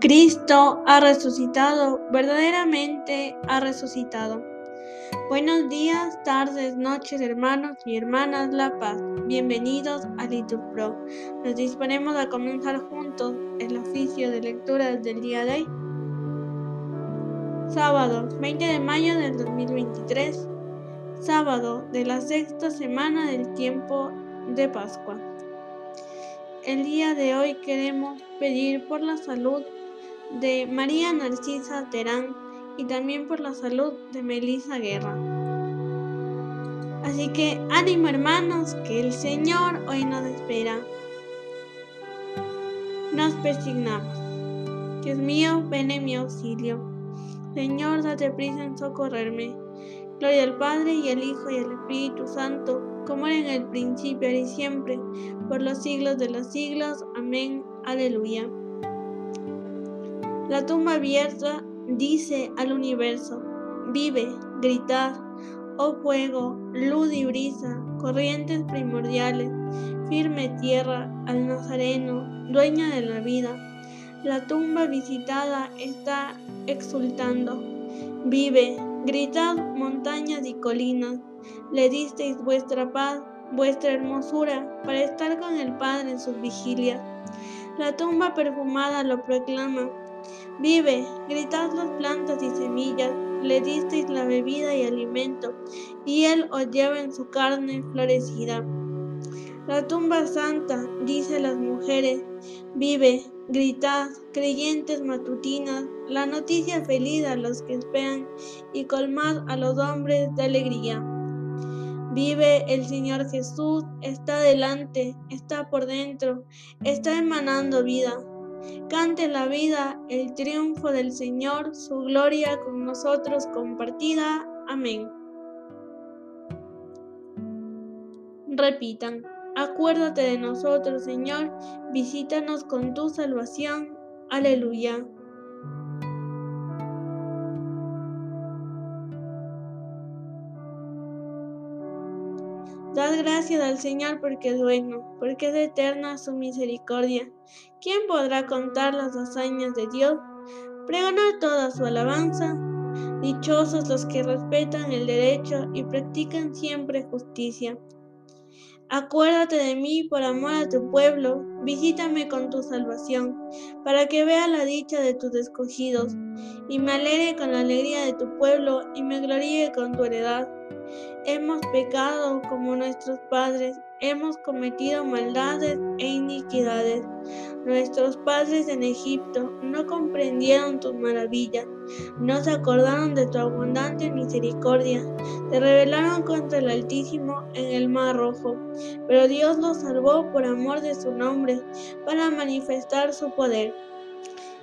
Cristo ha resucitado, verdaderamente ha resucitado. Buenos días, tardes, noches, hermanos y hermanas La Paz. Bienvenidos a Pro. Nos disponemos a comenzar juntos el oficio de lectura del día de hoy. Sábado, 20 de mayo del 2023. Sábado de la sexta semana del tiempo de Pascua. El día de hoy queremos pedir por la salud de María Narcisa Terán y también por la salud de Melissa Guerra. Así que ánimo hermanos, que el Señor hoy nos espera. Nos persignamos. Dios mío, ven en mi auxilio. Señor, date prisa en socorrerme. Gloria al Padre y al Hijo y al Espíritu Santo, como era en el principio, y siempre, por los siglos de los siglos. Amén. Aleluya. La tumba abierta dice al universo, vive, gritad, oh fuego, luz y brisa, corrientes primordiales, firme tierra, al nazareno, dueño de la vida. La tumba visitada está exultando. Vive, gritad montañas y colinas, le disteis vuestra paz, vuestra hermosura, para estar con el Padre en sus vigilias. La tumba perfumada lo proclama, Vive, gritad las plantas y semillas, le disteis la bebida y alimento, y él os lleva en su carne florecida. La tumba santa, dice las mujeres, vive, gritad, creyentes matutinas, la noticia feliz a los que esperan y colmad a los hombres de alegría. Vive el Señor Jesús, está delante, está por dentro, está emanando vida. Cante la vida, el triunfo del Señor, su gloria con nosotros compartida. Amén. Repitan, acuérdate de nosotros, Señor, visítanos con tu salvación. Aleluya. Dad gracias al Señor porque es bueno, porque es eterna su misericordia. ¿Quién podrá contar las hazañas de Dios? Pregonar toda su alabanza. Dichosos los que respetan el derecho y practican siempre justicia. Acuérdate de mí por amor a tu pueblo, visítame con tu salvación, para que vea la dicha de tus escogidos, y me alegre con la alegría de tu pueblo, y me gloríe con tu heredad. Hemos pecado como nuestros padres, hemos cometido maldades e iniquidades. Nuestros padres en Egipto no comprendieron tus maravillas, no se acordaron de tu abundante misericordia, se rebelaron contra el Altísimo en el Mar Rojo, pero Dios los salvó por amor de su nombre, para manifestar su poder.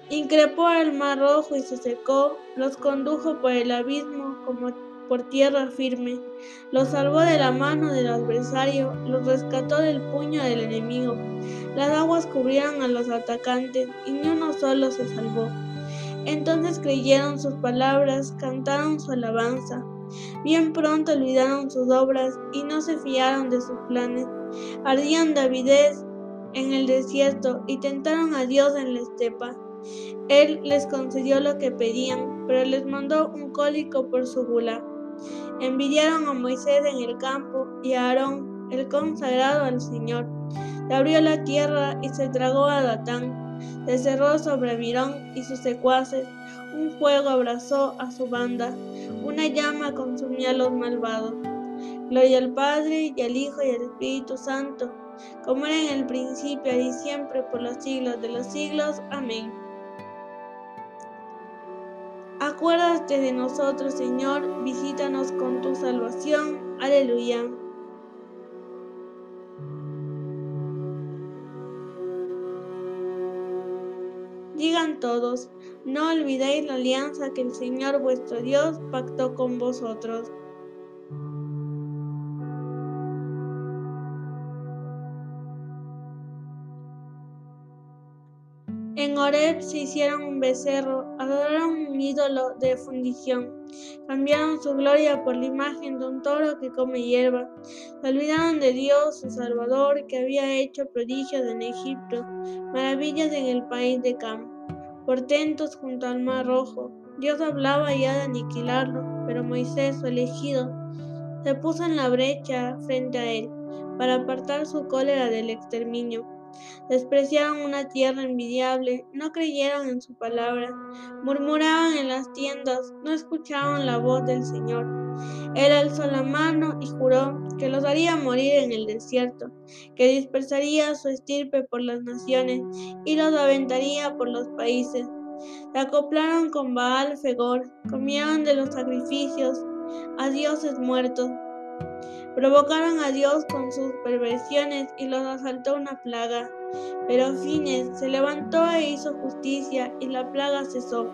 Increpó al Mar Rojo y se secó, los condujo por el abismo como por tierra firme, los salvó de la mano del adversario, los rescató del puño del enemigo. Las aguas cubrieron a los atacantes y ni uno solo se salvó. Entonces creyeron sus palabras, cantaron su alabanza. Bien pronto olvidaron sus obras y no se fiaron de sus planes. Ardían de avidez en el desierto y tentaron a Dios en la estepa. Él les concedió lo que pedían, pero les mandó un cólico por su gula. Envidiaron a Moisés en el campo y a Aarón, el consagrado al Señor. Le abrió la tierra y se tragó a Datán. Se cerró sobre Mirón y sus secuaces. Un fuego abrazó a su banda. Una llama consumía a los malvados. Gloria al Padre y al Hijo y al Espíritu Santo, como era en el principio y siempre por los siglos de los siglos. Amén. Acuérdate de nosotros, Señor, visítanos con tu salvación. Aleluya. Digan todos, no olvidéis la alianza que el Señor vuestro Dios pactó con vosotros. En Oreb se hicieron un becerro, adoraron un ídolo de fundición, cambiaron su gloria por la imagen de un toro que come hierba, se olvidaron de Dios, su Salvador, que había hecho prodigios en Egipto, maravillas en el país de Cam. portentos junto al mar rojo. Dios hablaba ya de aniquilarlo, pero Moisés, su elegido, se puso en la brecha frente a él para apartar su cólera del exterminio. Despreciaron una tierra envidiable, no creyeron en su palabra, murmuraban en las tiendas, no escuchaban la voz del Señor. Él alzó la mano y juró que los haría morir en el desierto, que dispersaría su estirpe por las naciones y los aventaría por los países. Se acoplaron con Baal Fegor, comieron de los sacrificios a dioses muertos, Provocaron a Dios con sus perversiones y los asaltó una plaga. Pero Fines se levantó e hizo justicia y la plaga cesó,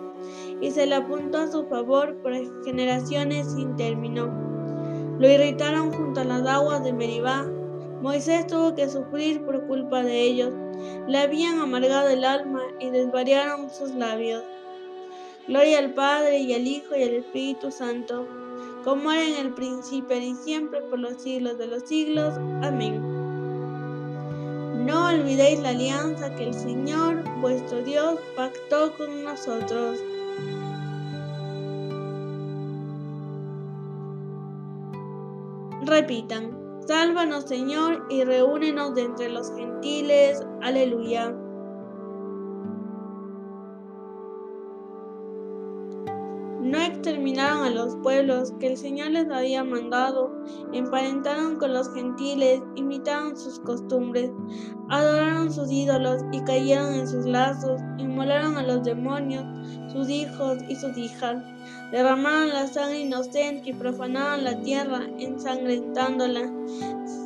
y se le apuntó a su favor por generaciones sin término. Lo irritaron junto a las aguas de Meribá. Moisés tuvo que sufrir por culpa de ellos. Le habían amargado el alma y desvariaron sus labios. Gloria al Padre y al Hijo y al Espíritu Santo como era en el principio y siempre por los siglos de los siglos. Amén. No olvidéis la alianza que el Señor, vuestro Dios, pactó con nosotros. Repitan, sálvanos Señor y reúnenos de entre los gentiles. Aleluya. A los pueblos que el Señor les había mandado, emparentaron con los gentiles, imitaron sus costumbres, adoraron sus ídolos y cayeron en sus lazos, inmolaron a los demonios, sus hijos y sus hijas, derramaron la sangre inocente y profanaron la tierra, ensangrentándola,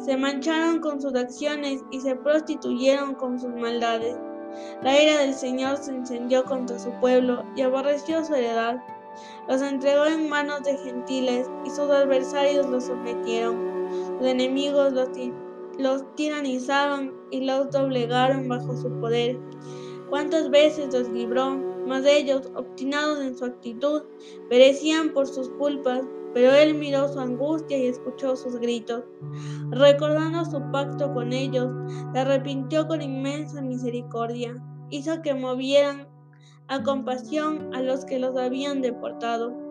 se mancharon con sus acciones y se prostituyeron con sus maldades. La ira del Señor se encendió contra su pueblo y aborreció su heredad los entregó en manos de gentiles y sus adversarios los sometieron. Sus enemigos los, los tiranizaron y los doblegaron bajo su poder. ¿Cuántas veces los libró? Mas ellos, obstinados en su actitud, perecían por sus culpas, pero él miró su angustia y escuchó sus gritos. Recordando su pacto con ellos, se arrepintió con inmensa misericordia. Hizo que movieran a compasión a los que los habían deportado.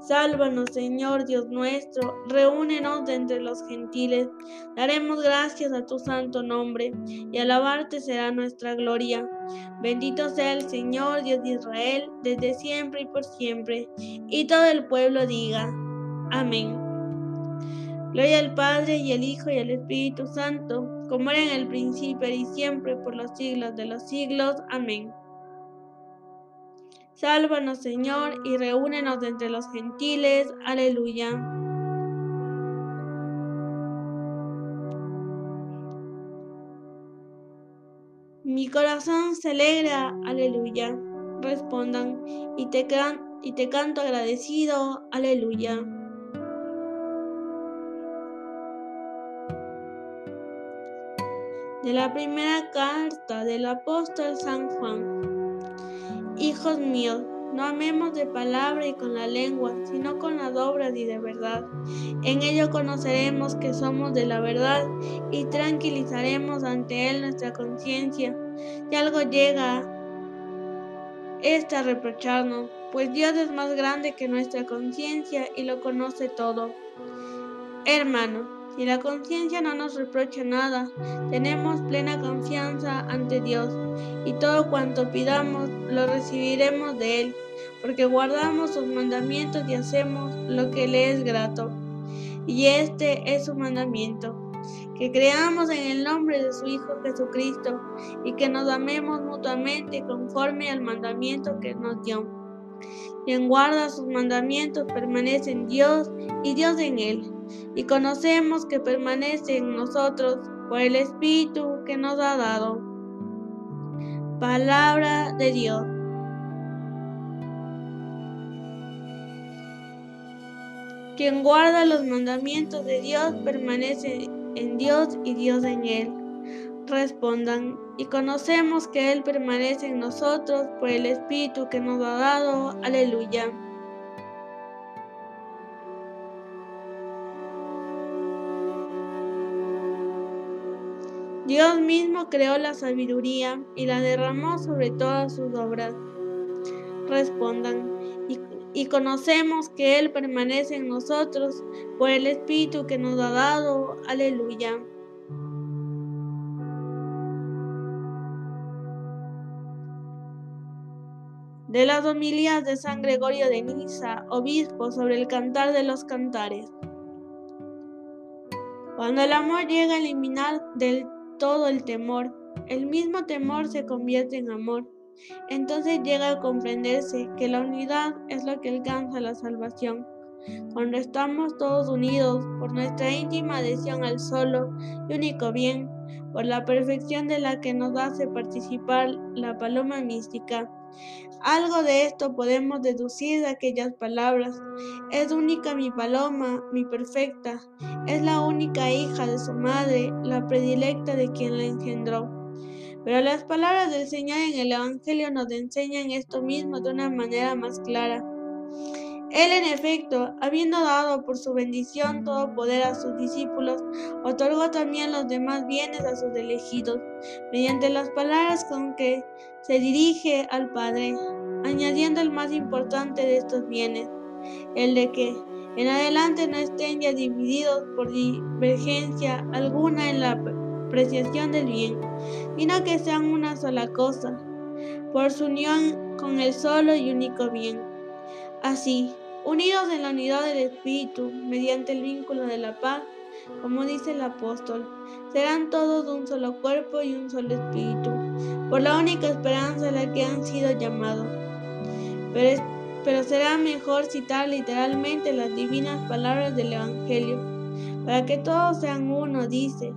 Sálvanos, Señor Dios nuestro, reúnenos de entre los gentiles, daremos gracias a tu santo nombre, y alabarte será nuestra gloria. Bendito sea el Señor Dios de Israel, desde siempre y por siempre, y todo el pueblo diga, amén. Gloria al Padre y al Hijo y al Espíritu Santo, como era en el principio y siempre por los siglos de los siglos. Amén. Sálvanos, Señor, y reúnenos de entre los gentiles. Aleluya. Mi corazón se alegra, aleluya. Respondan, y te, y te canto agradecido, aleluya. De la primera carta del apóstol San Juan. Hijos míos, no amemos de palabra y con la lengua, sino con las obras y de verdad. En ello conoceremos que somos de la verdad y tranquilizaremos ante Él nuestra conciencia. Si algo llega, esta a reprocharnos, pues Dios es más grande que nuestra conciencia y lo conoce todo. Hermano, si la conciencia no nos reprocha nada, tenemos plena confianza ante Dios y todo cuanto pidamos lo recibiremos de Él, porque guardamos sus mandamientos y hacemos lo que le es grato. Y este es su mandamiento, que creamos en el nombre de su Hijo Jesucristo y que nos amemos mutuamente conforme al mandamiento que nos dio. Quien guarda sus mandamientos permanece en Dios y Dios en él y conocemos que permanece en nosotros por el Espíritu que nos ha dado. Palabra de Dios. Quien guarda los mandamientos de Dios permanece en Dios y Dios en él. Respondan, y conocemos que Él permanece en nosotros por el Espíritu que nos ha dado. Aleluya. Dios mismo creó la sabiduría y la derramó sobre todas sus obras. respondan, y, conocemos que Él permanece en nosotros por el Espíritu que nos ha dado. Aleluya. De las homilías de San Gregorio de Niza, obispo, sobre el cantar de los cantares. Cuando el amor llega a eliminar del todo el temor, el mismo temor se convierte en amor. Entonces llega a comprenderse que la unidad es lo que alcanza la salvación. Cuando estamos todos unidos por nuestra íntima adhesión al solo y único bien, por la perfección de la que nos hace participar la paloma mística, algo de esto podemos deducir de aquellas palabras. Es única mi paloma, mi perfecta. Es la única hija de su madre, la predilecta de quien la engendró. Pero las palabras del Señor en el Evangelio nos enseñan esto mismo de una manera más clara. Él, en efecto, habiendo dado por su bendición todo poder a sus discípulos, otorgó también los demás bienes a sus elegidos, mediante las palabras con que se dirige al Padre, añadiendo el más importante de estos bienes, el de que en adelante no estén ya divididos por divergencia alguna en la apreciación del bien, sino que sean una sola cosa, por su unión con el solo y único bien. Así, unidos en la unidad del Espíritu, mediante el vínculo de la paz, como dice el apóstol, serán todos un solo cuerpo y un solo espíritu, por la única esperanza a la que han sido llamados. Pero, pero será mejor citar literalmente las divinas palabras del Evangelio, para que todos sean uno, dice,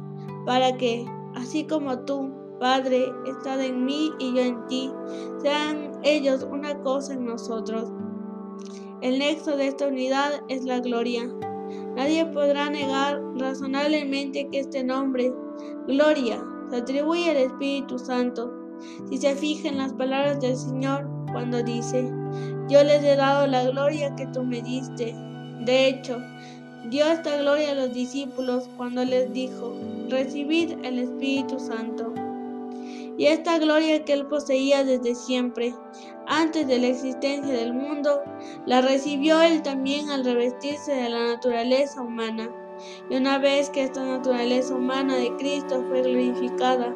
para que, así como tú, Padre, estás en mí y yo en ti, sean ellos una cosa en nosotros. El nexo de esta unidad es la gloria. Nadie podrá negar razonablemente que este nombre, gloria, se atribuye al Espíritu Santo. Si se fija en las palabras del Señor cuando dice, yo les he dado la gloria que tú me diste. De hecho, dio esta gloria a los discípulos cuando les dijo, recibid el Espíritu Santo y esta gloria que él poseía desde siempre, antes de la existencia del mundo, la recibió él también al revestirse de la naturaleza humana. Y una vez que esta naturaleza humana de Cristo fue glorificada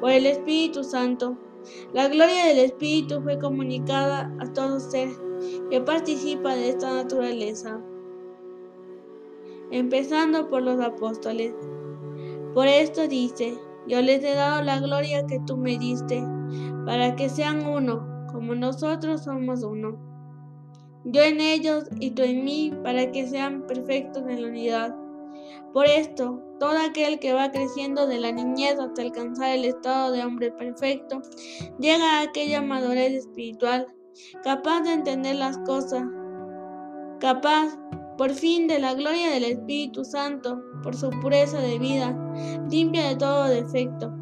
por el Espíritu Santo, la gloria del Espíritu fue comunicada a todo ser que participa de esta naturaleza, empezando por los apóstoles. Por esto dice, yo les he dado la gloria que tú me diste, para que sean uno, como nosotros somos uno. Yo en ellos y tú en mí, para que sean perfectos en la unidad. Por esto, todo aquel que va creciendo de la niñez hasta alcanzar el estado de hombre perfecto, llega a aquella madurez espiritual, capaz de entender las cosas, capaz por fin de la gloria del Espíritu Santo, por su pureza de vida, limpia de todo defecto.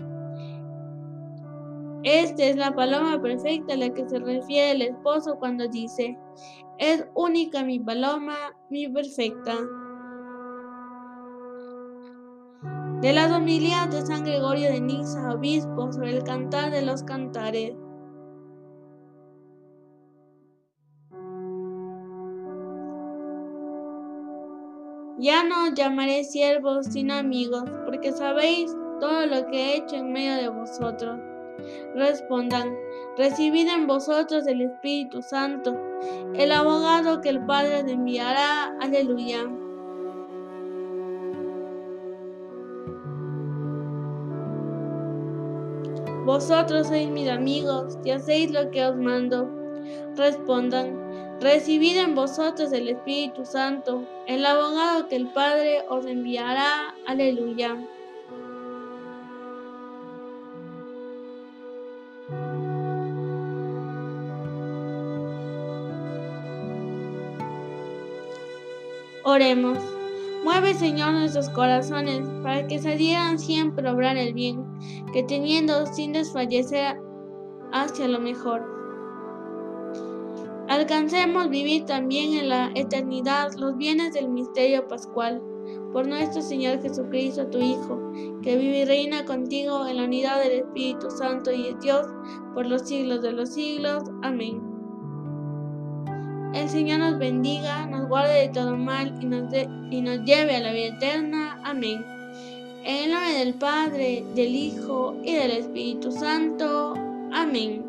Esta es la paloma perfecta a la que se refiere el esposo cuando dice, es única mi paloma, mi perfecta. De las homilías de San Gregorio de Niza, obispo, sobre el cantar de los cantares. Ya no os llamaré siervos, sino amigos, porque sabéis todo lo que he hecho en medio de vosotros. Respondan, recibid en vosotros el Espíritu Santo, el abogado que el Padre os enviará. Aleluya. Vosotros sois mis amigos y hacéis lo que os mando. Respondan, Recibid en vosotros el Espíritu Santo, el abogado que el Padre os enviará. Aleluya. Oremos. Mueve, Señor, nuestros corazones para que se dieran siempre obrar el bien, que teniendo sin desfallecer hacia lo mejor alcancemos vivir también en la eternidad los bienes del misterio pascual. Por nuestro Señor Jesucristo, tu Hijo, que vive y reina contigo en la unidad del Espíritu Santo y es Dios por los siglos de los siglos. Amén. El Señor nos bendiga, nos guarde de todo mal y nos, y nos lleve a la vida eterna. Amén. En el nombre del Padre, del Hijo y del Espíritu Santo. Amén.